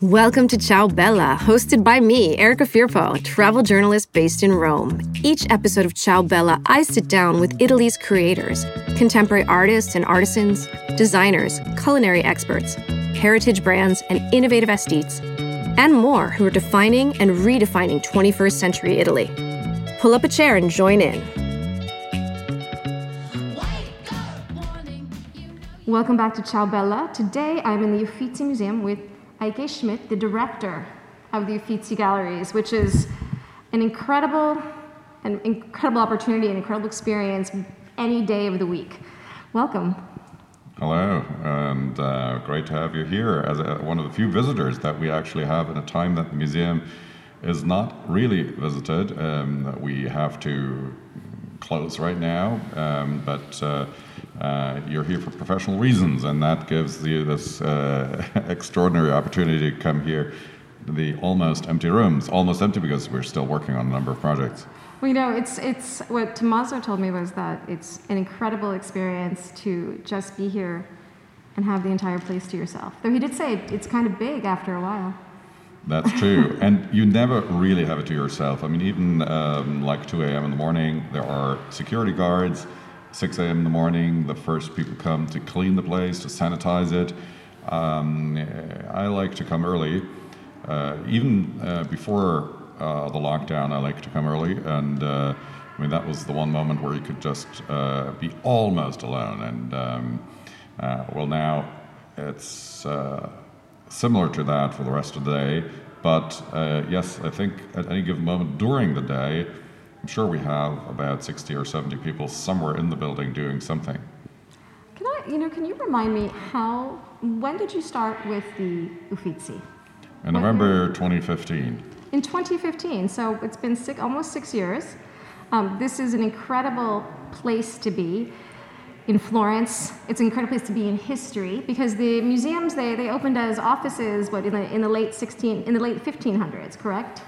Welcome to Ciao Bella, hosted by me, Erica Firpo, travel journalist based in Rome. Each episode of Ciao Bella, I sit down with Italy's creators, contemporary artists and artisans, designers, culinary experts, heritage brands, and innovative aesthetes, and more who are defining and redefining 21st century Italy. Pull up a chair and join in. Welcome back to Ciao Bella. Today I'm in the Uffizi Museum with Eike Schmidt, the director of the Uffizi Galleries, which is an incredible, an incredible opportunity, an incredible experience any day of the week. Welcome. Hello, and uh, great to have you here as a, one of the few visitors that we actually have in a time that the museum is not really visited. Um, we have to close right now, um, but uh, uh, you're here for professional reasons, and that gives you this uh, extraordinary opportunity to come here the almost empty rooms. Almost empty because we're still working on a number of projects. Well, you know, it's it's what Tommaso told me was that it's an incredible experience to just be here and have the entire place to yourself. Though he did say it's kind of big after a while. That's true. and you never really have it to yourself. I mean, even um, like 2 a.m. in the morning, there are security guards. 6 a.m. in the morning, the first people come to clean the place, to sanitize it. Um, I like to come early. Uh, even uh, before uh, the lockdown, I like to come early. And uh, I mean, that was the one moment where you could just uh, be almost alone. And um, uh, well, now it's similar to that for the rest of the day. But uh, yes, I think at any given moment during the day, I'm sure we have about 60 or 70 people somewhere in the building doing something. Can I, you know, can you remind me how, when did you start with the Uffizi? In November 2015. In 2015, so it's been six, almost six years. Um, this is an incredible place to be in Florence. It's an incredible place to be in history because the museums they, they opened as offices what in the, in the late 16 in the late 1500s, correct?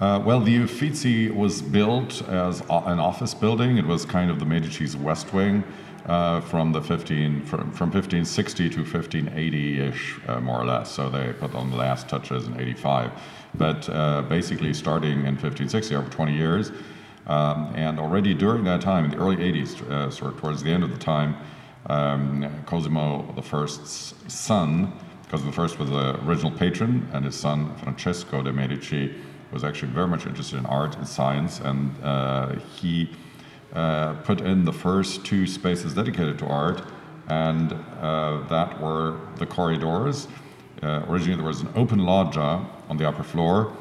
Uh, well, the Uffizi was built as an office building. It was kind of the Medici's West Wing uh, from the 15 from, from 1560 to 1580-ish, uh, more or less. So they put on the last touches in 85. But uh, basically, starting in 1560, over 20 years, um, and already during that time, in the early 80s, uh, sort of towards the end of the time, um, Cosimo I's son, Cosimo I was the original patron, and his son Francesco de' Medici was actually very much interested in art and science, and uh, he uh, put in the first two spaces dedicated to art, and uh, that were the corridors. Uh, originally, there was an open loggia on the upper floor,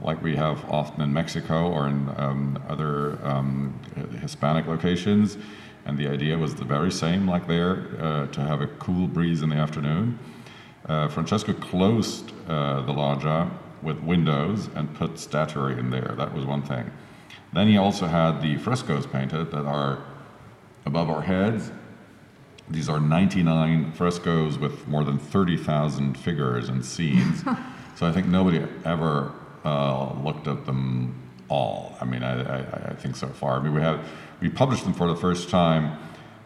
like we have often in Mexico or in um, other um, Hispanic locations. And the idea was the very same, like there, uh, to have a cool breeze in the afternoon. Uh, Francesco closed uh, the loggia with windows and put statuary in there. That was one thing. Then he also had the frescoes painted that are above our heads. These are 99 frescoes with more than 30,000 figures and scenes. so I think nobody ever uh, looked at them all. I mean, I, I, I, think so far. I mean, we have we published them for the first time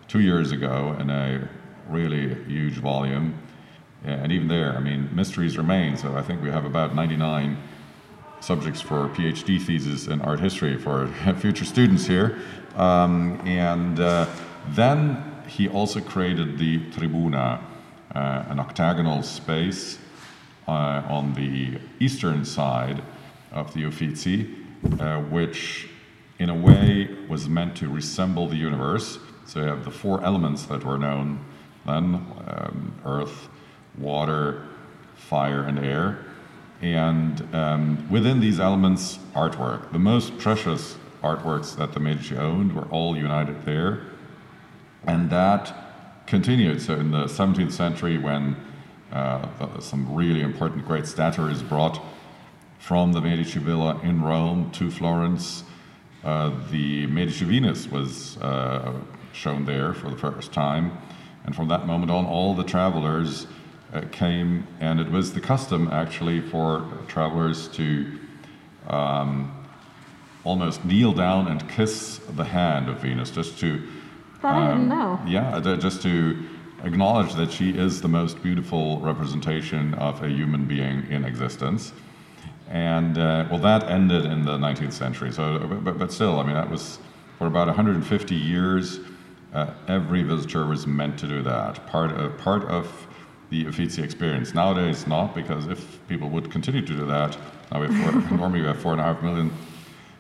two years ago in a really huge volume, and even there, I mean, mysteries remain. So I think we have about 99 subjects for PhD thesis in art history for future students here, um, and uh, then he also created the Tribuna, uh, an octagonal space uh, on the eastern side of the Uffizi, uh, which in a way was meant to resemble the universe. So you have the four elements that were known then um, earth, water, fire, and air. And um, within these elements, artwork. The most precious artworks that the Medici owned were all united there. And that continued. So in the 17th century, when uh, some really important great statuaries brought from the Medici Villa in Rome to Florence. Uh, the Medici Venus was uh, shown there for the first time, and from that moment on, all the travelers uh, came, and it was the custom actually for travelers to um, almost kneel down and kiss the hand of Venus, just to. That um, I didn't um, know. Yeah, just to acknowledge that she is the most beautiful representation of a human being in existence. And uh, well, that ended in the 19th century. So, but, but still, I mean, that was for about 150 years. Uh, every visitor was meant to do that. Part of, part of the Uffizi experience. Nowadays, not because if people would continue to do that, now we have four, normally we have four and a half million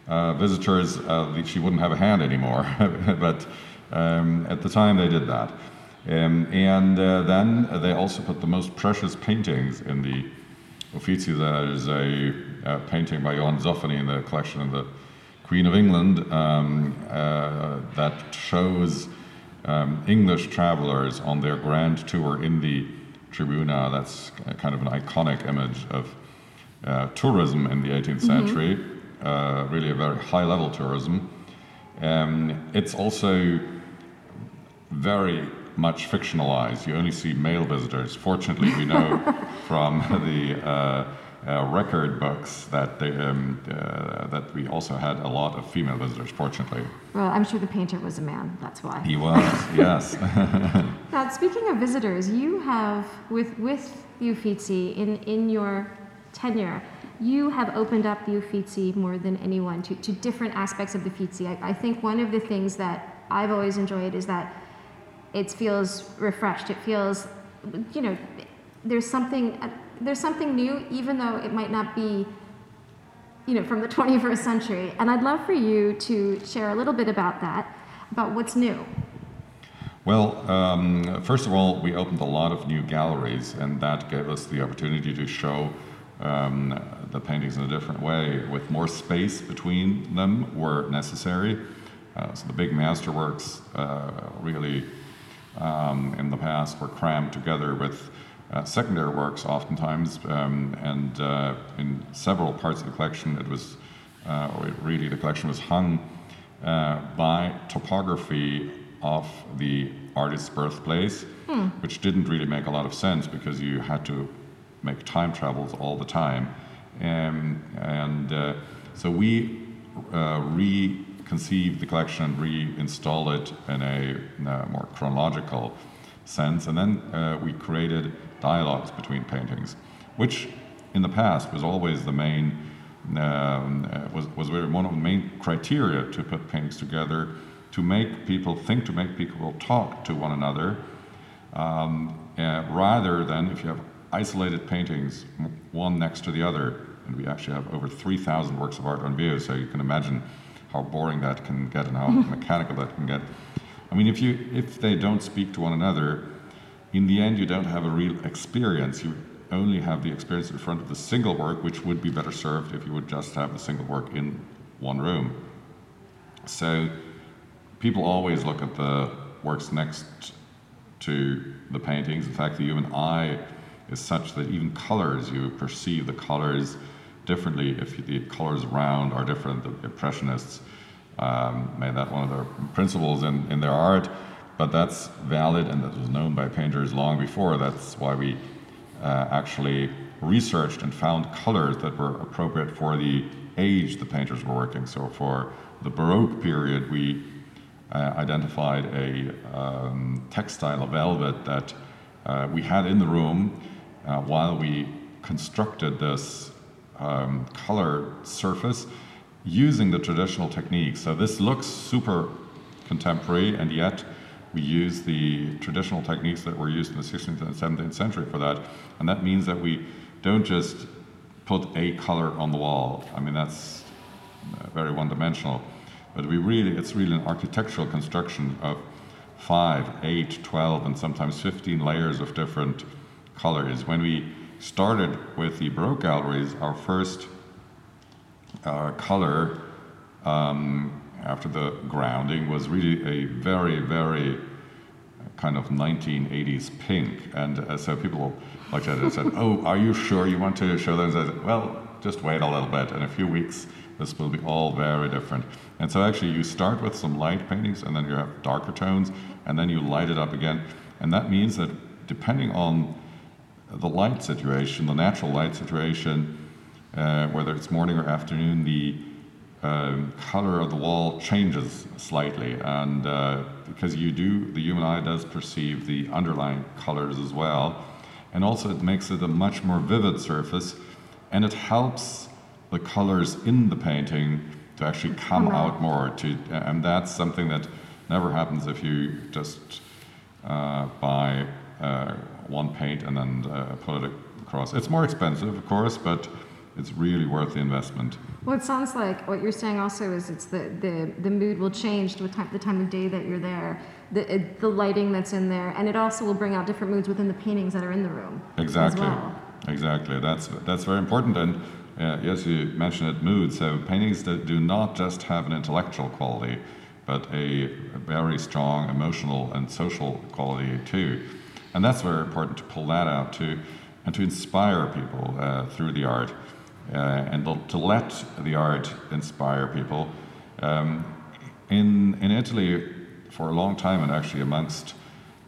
uh, visitors. Uh, she wouldn't have a hand anymore. but um, at the time, they did that. Um, and uh, then they also put the most precious paintings in the Uffizi. There is a, painting by Johann Zoffany in the collection of the Queen of England um, uh, that shows um, English travelers on their grand tour in the Tribuna. That's kind of an iconic image of uh, tourism in the 18th mm-hmm. century, uh, really a very high level tourism. Um, it's also very much fictionalized. You only see male visitors. Fortunately, we know from the uh, uh, record books that they, um, uh, that we also had a lot of female visitors. Fortunately. Well, I'm sure the painter was a man. That's why. He was. yes. now, speaking of visitors, you have with with the Uffizi in in your tenure. You have opened up the Uffizi more than anyone to, to different aspects of the Uffizi. I, I think one of the things that I've always enjoyed is that it feels refreshed. It feels, you know, there's something there's something new, even though it might not be, you know, from the 21st century. And I'd love for you to share a little bit about that, about what's new. Well, um, first of all, we opened a lot of new galleries, and that gave us the opportunity to show um, the paintings in a different way, with more space between them where necessary. Uh, so the big masterworks uh, really um, in the past were crammed together with uh, secondary works oftentimes, um, and uh, in several parts of the collection, it was uh, really the collection was hung uh, by topography of the artist's birthplace, hmm. which didn't really make a lot of sense because you had to make time travels all the time, um, and uh, so we uh, re conceive the collection and reinstall it in a, in a more chronological sense. And then uh, we created dialogues between paintings, which in the past was always the main, um, uh, was, was one of the main criteria to put paintings together, to make people think, to make people talk to one another, um, uh, rather than if you have isolated paintings, one next to the other, and we actually have over 3,000 works of art on view, so you can imagine how boring that can get and how mechanical that can get. I mean, if you if they don't speak to one another, in the end, you don't have a real experience. You only have the experience in front of the single work, which would be better served if you would just have the single work in one room. So people always look at the works next to the paintings. In fact, the human eye is such that even colors, you perceive the colors differently if the colors around are different. The Impressionists um, made that one of their principles in, in their art, but that's valid and that was known by painters long before. That's why we uh, actually researched and found colors that were appropriate for the age the painters were working. So for the Baroque period, we uh, identified a um, textile, a velvet that uh, we had in the room uh, while we constructed this um, color surface using the traditional techniques. So this looks super contemporary, and yet we use the traditional techniques that were used in the 16th and 17th century for that. And that means that we don't just put a color on the wall. I mean, that's uh, very one-dimensional. But we really, it's really an architectural construction of five, eight, 12, and sometimes 15 layers of different colors. When we started with the Baroque galleries, our first uh, color um, after the grounding was really a very, very kind of 1980s pink. And uh, so people looked at it and said, Oh, are you sure you want to show those? I said, Well, just wait a little bit. In a few weeks, this will be all very different. And so actually, you start with some light paintings and then you have darker tones, and then you light it up again. And that means that depending on the light situation, the natural light situation, uh, whether it's morning or afternoon, the um, color of the wall changes slightly, and uh, because you do, the human eye does perceive the underlying colors as well, and also it makes it a much more vivid surface, and it helps the colors in the painting to actually come out more. To and that's something that never happens if you just uh, buy one paint and then uh, put it across. It's more expensive, of course, but it's really worth the investment. Well, it sounds like what you're saying also is it's the, the, the mood will change with time, the time of day that you're there, the, it, the lighting that's in there, and it also will bring out different moods within the paintings that are in the room. Exactly. Well. Exactly. That's that's very important. And uh, yes, you mentioned it, mood. So paintings that do not just have an intellectual quality, but a very strong emotional and social quality too. And that's very important to pull that out too, and to inspire people uh, through the art uh, and to let the art inspire people. Um, in, in Italy, for a long time, and actually amongst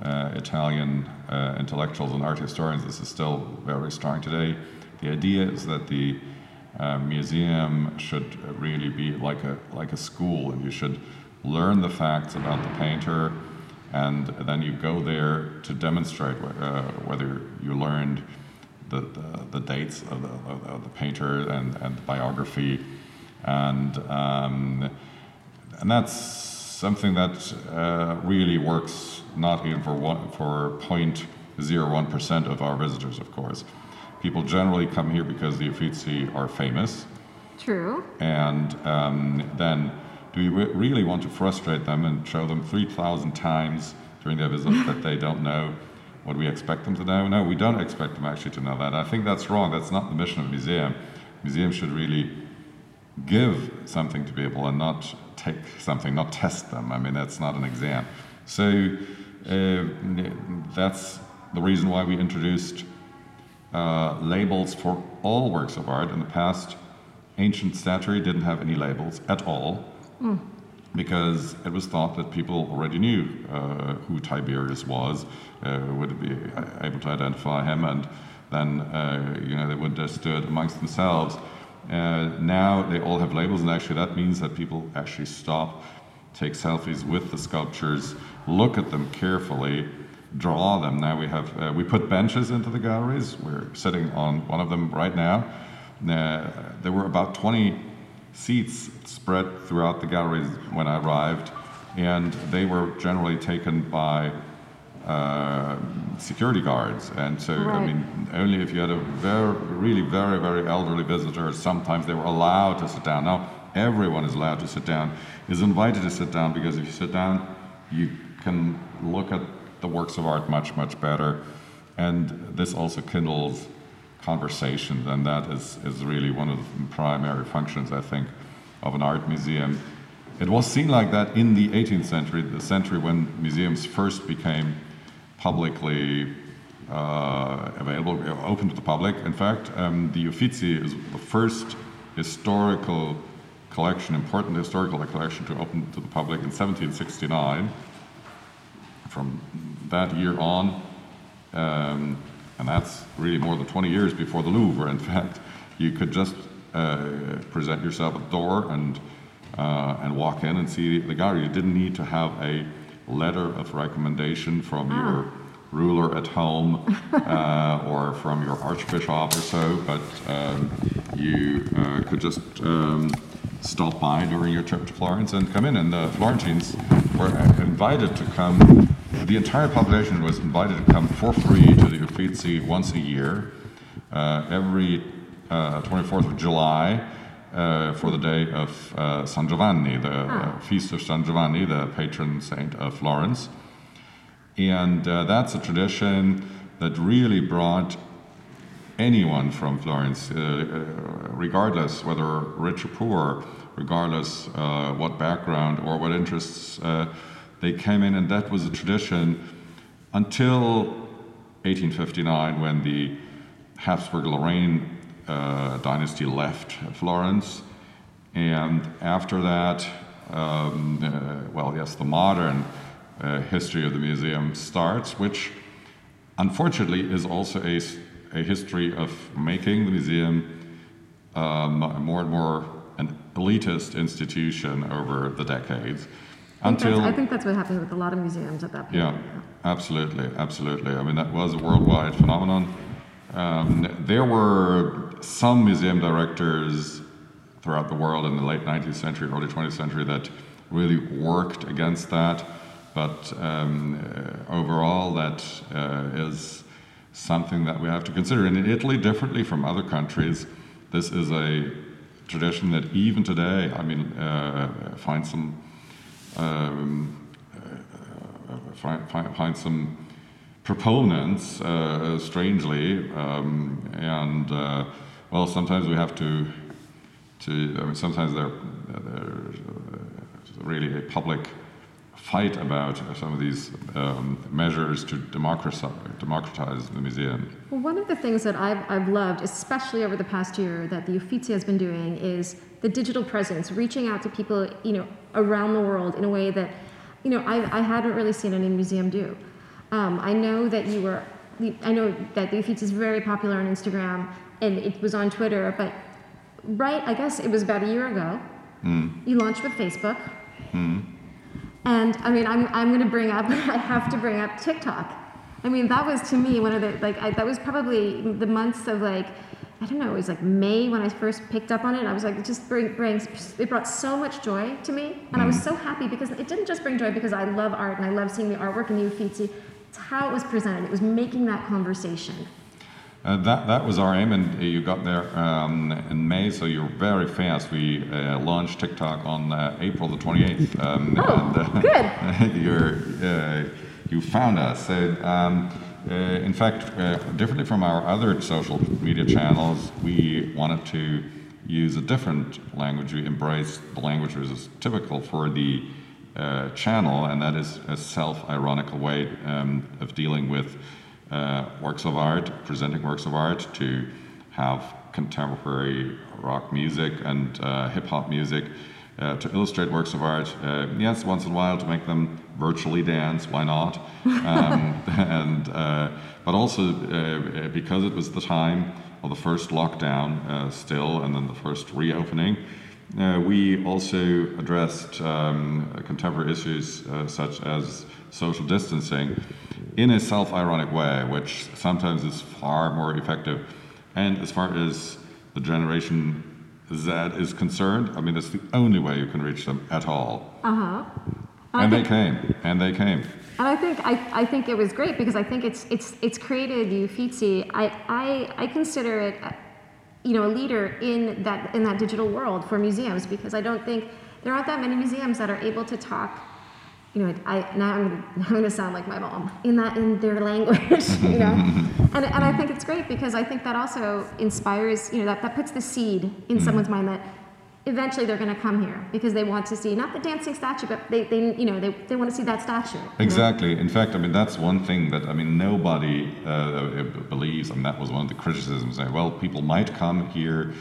uh, Italian uh, intellectuals and art historians, this is still very strong today. The idea is that the uh, museum should really be like a, like a school, and you should learn the facts about the painter, and then you go there to demonstrate uh, whether you learned the, the, the dates of the, of the, painter and, and the biography. And, um, and that's something that uh, really works not even for, one, for 0.01% of our visitors, of course. People generally come here because the Uffizi are famous. True. And um, then do we really want to frustrate them and show them 3,000 times during their visit that they don't know what we expect them to know? No, we don't expect them actually to know that. I think that's wrong. That's not the mission of a museum. Museums should really give something to people and not take something, not test them. I mean, that's not an exam. So uh, that's the reason why we introduced uh, labels for all works of art. In the past, ancient statuary didn't have any labels at all. Mm because it was thought that people already knew uh, who Tiberius was, uh, would be able to identify him, and then uh, you know they would it amongst themselves. Uh, now they all have labels, and actually that means that people actually stop, take selfies with the sculptures, look at them carefully, draw them. Now we have uh, we put benches into the galleries. We're sitting on one of them right now. Uh, there were about 20 seats spread throughout the galleries when I arrived, and they were generally taken by uh, security guards. And so, right. I mean, only if you had a very, really very, very elderly visitor, sometimes they were allowed to sit down. Now, everyone is allowed to sit down, is invited to sit down because if you sit down, you can look at the works of art much, much better. And this also kindles conversation, and that is, is really one of the primary functions, I think, of an art museum. It was seen like that in the 18th century, the century when museums first became publicly uh, available, open to the public. In fact, um, the Uffizi is the first historical collection, important historical collection to open to the public in 1769. From that year on, um, and that's really more than 20 years before the Louvre. In fact, you could just uh, present yourself at the door and uh, and walk in and see the gallery. You didn't need to have a letter of recommendation from ah. your ruler at home uh, or from your archbishop or so, but um, you uh, could just um, stop by during your trip to Florence and come in. And the Florentines were invited to come the entire population was invited to come for free to the Uffizi once a year, uh, every uh, 24th of July, uh, for the day of uh, San Giovanni, the ah. feast of San Giovanni, the patron saint of Florence. And uh, that's a tradition that really brought anyone from Florence, uh, regardless whether rich or poor, regardless what background or what interests they came in, and that was a tradition until 1859 when the Habsburg Lorraine uh, dynasty left Florence. And after that, um, uh, well, yes, the modern uh, history of the museum starts, which unfortunately is also a, a history of making the museum um, more and more an elitist institution over the decades. I think, until, I think that's what happened with a lot of museums at that point. Yeah, absolutely, absolutely. I mean, that was a worldwide phenomenon. Um, there were some museum directors throughout the world in the late 19th century, early 20th century that really worked against that. But um, uh, overall, that uh, is something that we have to consider. And in Italy, differently from other countries, this is a tradition that even today, I mean, uh, find some um, uh, find, find, find, some proponents, uh, strangely, um, and uh, well, sometimes we have to to. I mean, sometimes they're, they're really a public fight about some of these um, measures to democratize, democratize the museum. Well, one of the things that I've, I've loved, especially over the past year, that the Uffizi has been doing is the digital presence, reaching out to people, you know, around the world in a way that, you know, I, I hadn't really seen any museum do. Um, I know that you were, I know that the Uffizi is very popular on Instagram, and it was on Twitter, but right, I guess it was about a year ago, mm. you launched with Facebook. Mm. And I mean, I'm, I'm going to bring up, I have to bring up TikTok. I mean, that was to me one of the, like, I, that was probably the months of like, I don't know, it was like May when I first picked up on it. I was like, it just bring, brings, it brought so much joy to me. And. I was mm. so happy because it didn't just bring joy because I love art and I love seeing the artwork in the Uffizi. It's how it was presented. It was making that conversation. Uh, that, that was our aim, and you got there um, in May, so you're very fast. We uh, launched TikTok on uh, April the 28th. Um, oh, and, uh, good. you're, uh, you found us. So, um, uh, in fact, differently from our other social media channels, we wanted to use a different language. We embraced the language which is typical for the channel, and that is a self ironical way um, of dealing with uh, works of art, presenting works of art, to have contemporary rock music and uh, hip hop music, uh, to illustrate works of art. Uh, yes, once in a while to make them virtually dance, why not? Um, and uh, but also uh, because it was the time of the first lockdown still, and then the first reopening. Uh, we also addressed um, contemporary issues uh, such as social distancing in a self ironic way, which sometimes is far more effective. And as far as the generation Z is concerned, I mean, it's the only way you can reach them at all. Uh huh. And, and they came, and they came. And I think I, I think it was great because I think it's it's it's created Uffizi. I, I I consider it, you know, a leader in that in that digital world for museums because I don't think there aren't that many museums that are able to talk you know, I now I'm I'm gonna sound like my mom in that in their language, you know, and and I think it's great because I think that also inspires, you know, that that puts the seed in mm-hmm. someone's mind that eventually they're going to come here because they want to see not the dancing statue, but they, they you know they, they want to see that statue. Exactly. Know? In fact, I mean that's one thing that I mean nobody uh, believes, and that was one of the criticisms. Well, people might come here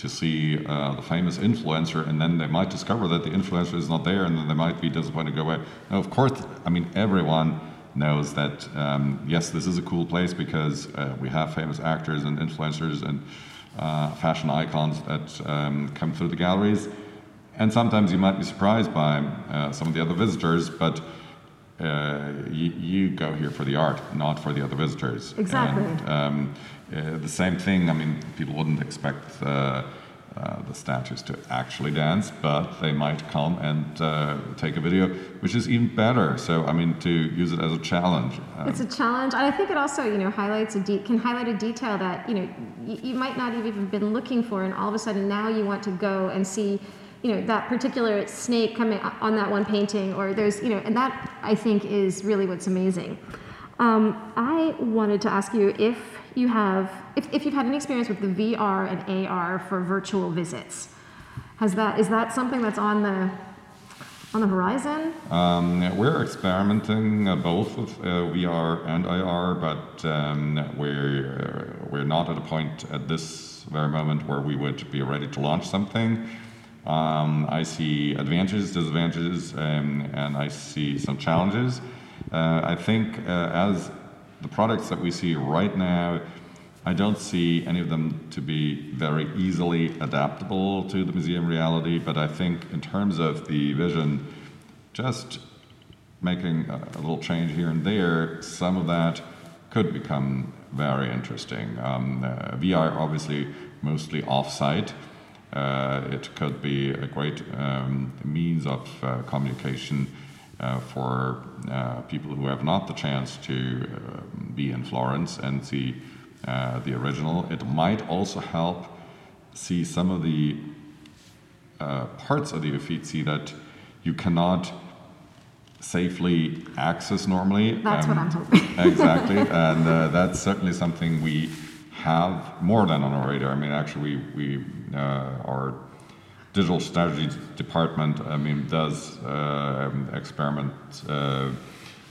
to see uh, the famous influencer, and then they might discover that the influencer is not there, and then they might be disappointed to go away. Now, of course, I mean, everyone knows that um, yes, this is a cool place because uh, we have famous actors and influencers and uh, fashion icons that um, come through the galleries. And sometimes you might be surprised by uh, some of the other visitors, but uh, you, you, go here for the art, not for the other visitors. Exactly. And, um, uh, the same thing, I mean, people wouldn't expect uh, uh, the statues to actually dance, but they might come and uh, take a video, which is even better. So, I mean, to use it as a challenge. Um, it's a challenge, and I think it also, you know, highlights a de- can highlight a detail that you know y- you might not have even been looking for, and all of a sudden now you want to go and see you know that particular snake coming on that one painting or there's you know and that i think is really what's amazing um, i wanted to ask you if you have, if, if you've had any experience with the VR and AR for virtual visits, has that, is that something that's on the, on the horizon? Um, we're experimenting uh, both with uh, VR and AR, but um, we're, we're not at a point at this very moment where we would be ready to launch something. Um, I see advantages, disadvantages, um, and I see some challenges. Uh, I think uh, as the products that we see right now I don't see any of them to be very easily adaptable to the museum reality, but I think in terms of the vision, just making a, a little change here and there, some of that could become very interesting. Um, uh, VR obviously mostly off-site. Uh, it could be a great um, means of uh, communication for uh, people who have not the chance to uh, be in Florence and see the original. It might also help see some of the parts of the Uffizi that you cannot safely access normally. That's um, what I'm hoping. exactly, and uh, that's certainly something we have more than on our radar. I mean, actually, we, we uh, our digital strategy department, I mean, does uh, experiment uh,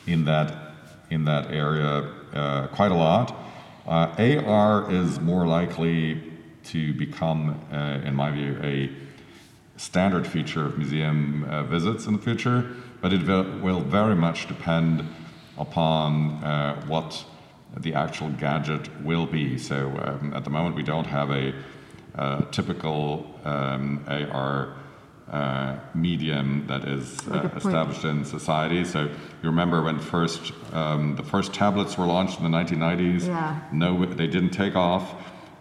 in that in that area uh, quite a lot. Uh, AR is more likely to become, in my view, a standard feature of museum visits in the future but it will very much depend upon uh, what the actual gadget will be. So um, at the moment, we don't have a, typical um, AR uh, medium that is uh, established in society. So you remember when first um, the first tablets were launched in the 1990s. Yeah. No, they didn't take off.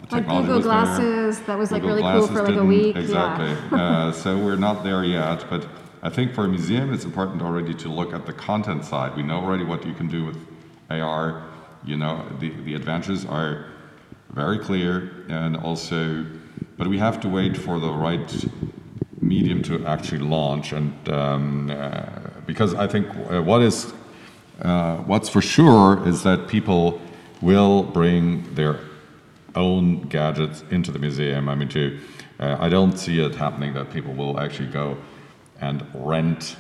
The like Google Glasses, there. that was like Google really cool for like a week. Exactly. Yeah. uh, so we're not there yet, but I think for a museum, it's important already to look at the content side. We know already what you can do with AR. You know, the, the advantages are very clear, and also, but we have to wait for the right medium to actually launch. And um, uh, because I think uh, what is uh, what's for sure is that people will bring their own gadgets into the museum. I mean, to uh, I don't see it happening that people will actually go and rent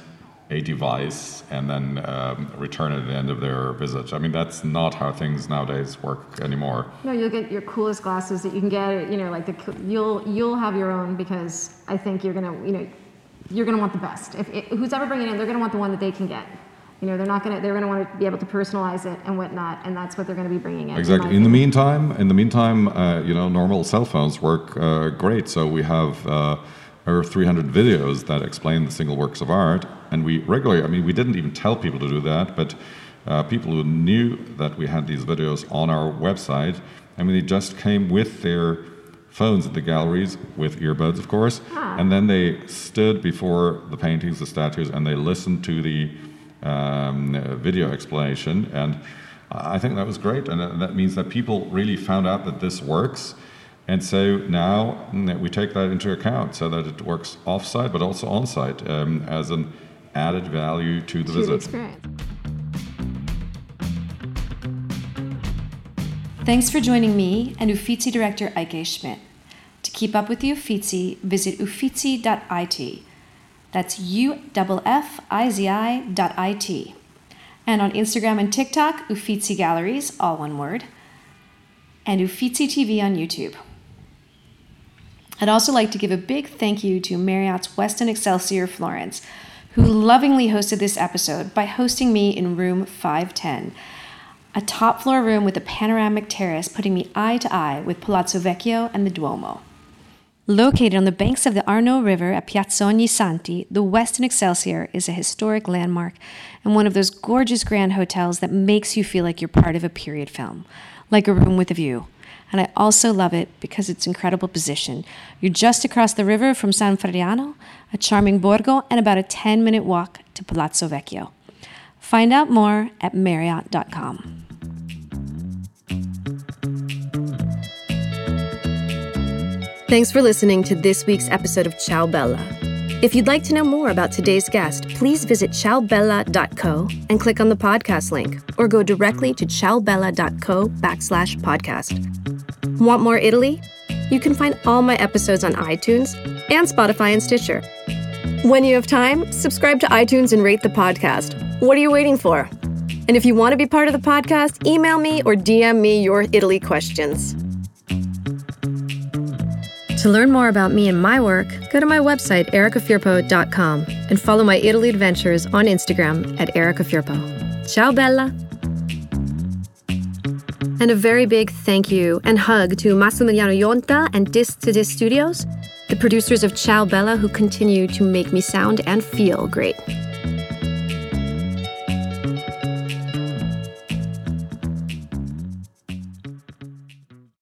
a device and then um, return it at the end of their visit. I mean, that's not how things nowadays work anymore. No, you'll get your coolest glasses that you can get. You know, like the you'll you'll have your own because I think you're gonna you know you're gonna want the best. If it, who's ever bringing it in, they're gonna want the one that they can get. You know, they're not gonna they're gonna want to be able to personalize it and whatnot, and that's what they're gonna be bringing in. Exactly. In, in the meantime, in the meantime, uh, you know, normal cell phones work uh, great. So we have. Uh, over 300 videos that explain the single works of art. And we regularly, I mean, we didn't even tell people to do that, but uh, people who knew that we had these videos on our website, I mean, they just came with their phones at the galleries with earbuds, of course, ah. and then they stood before the paintings, the statues, and they listened to the um, video explanation. And I think that was great, and that means that people really found out that this works and so now mm, we take that into account so that it works offsite but also on-site um, as an added value to the to visit. The experience. Thanks for joining me and Uffizi director Eike Schmidt. To keep up with the Uffizi, visit uffizi.it. That's U-F-F-I-Z-I dot I-T. And on Instagram and TikTok, Uffizi Galleries, all one word, and Uffizi TV on YouTube. I'd also like to give a big thank you to Marriott's Westin Excelsior Florence, who lovingly hosted this episode by hosting me in room 510, a top floor room with a panoramic terrace putting me eye to eye with Palazzo Vecchio and the Duomo. Located on the banks of the Arno River at Piazza Ognissanti, the Westin Excelsior is a historic landmark and one of those gorgeous grand hotels that makes you feel like you're part of a period film, like a room with a view and I also love it because it's incredible position. You're just across the river from San Frediano, a charming borgo, and about a 10 minute walk to Palazzo Vecchio. Find out more at Marriott.com. Thanks for listening to this week's episode of Ciao Bella. If you'd like to know more about today's guest, please visit ciaobella.co and click on the podcast link, or go directly to ciaobella.co backslash podcast. Want more Italy? You can find all my episodes on iTunes and Spotify and Stitcher. When you have time, subscribe to iTunes and rate the podcast. What are you waiting for? And if you want to be part of the podcast, email me or DM me your Italy questions. To learn more about me and my work, go to my website, ericafirpo.com, and follow my Italy adventures on Instagram at ericafirpo. Ciao, Bella! And a very big thank you and hug to Massimiliano Yonta and Disc to Disc Studios, the producers of Ciao Bella who continue to make me sound and feel great.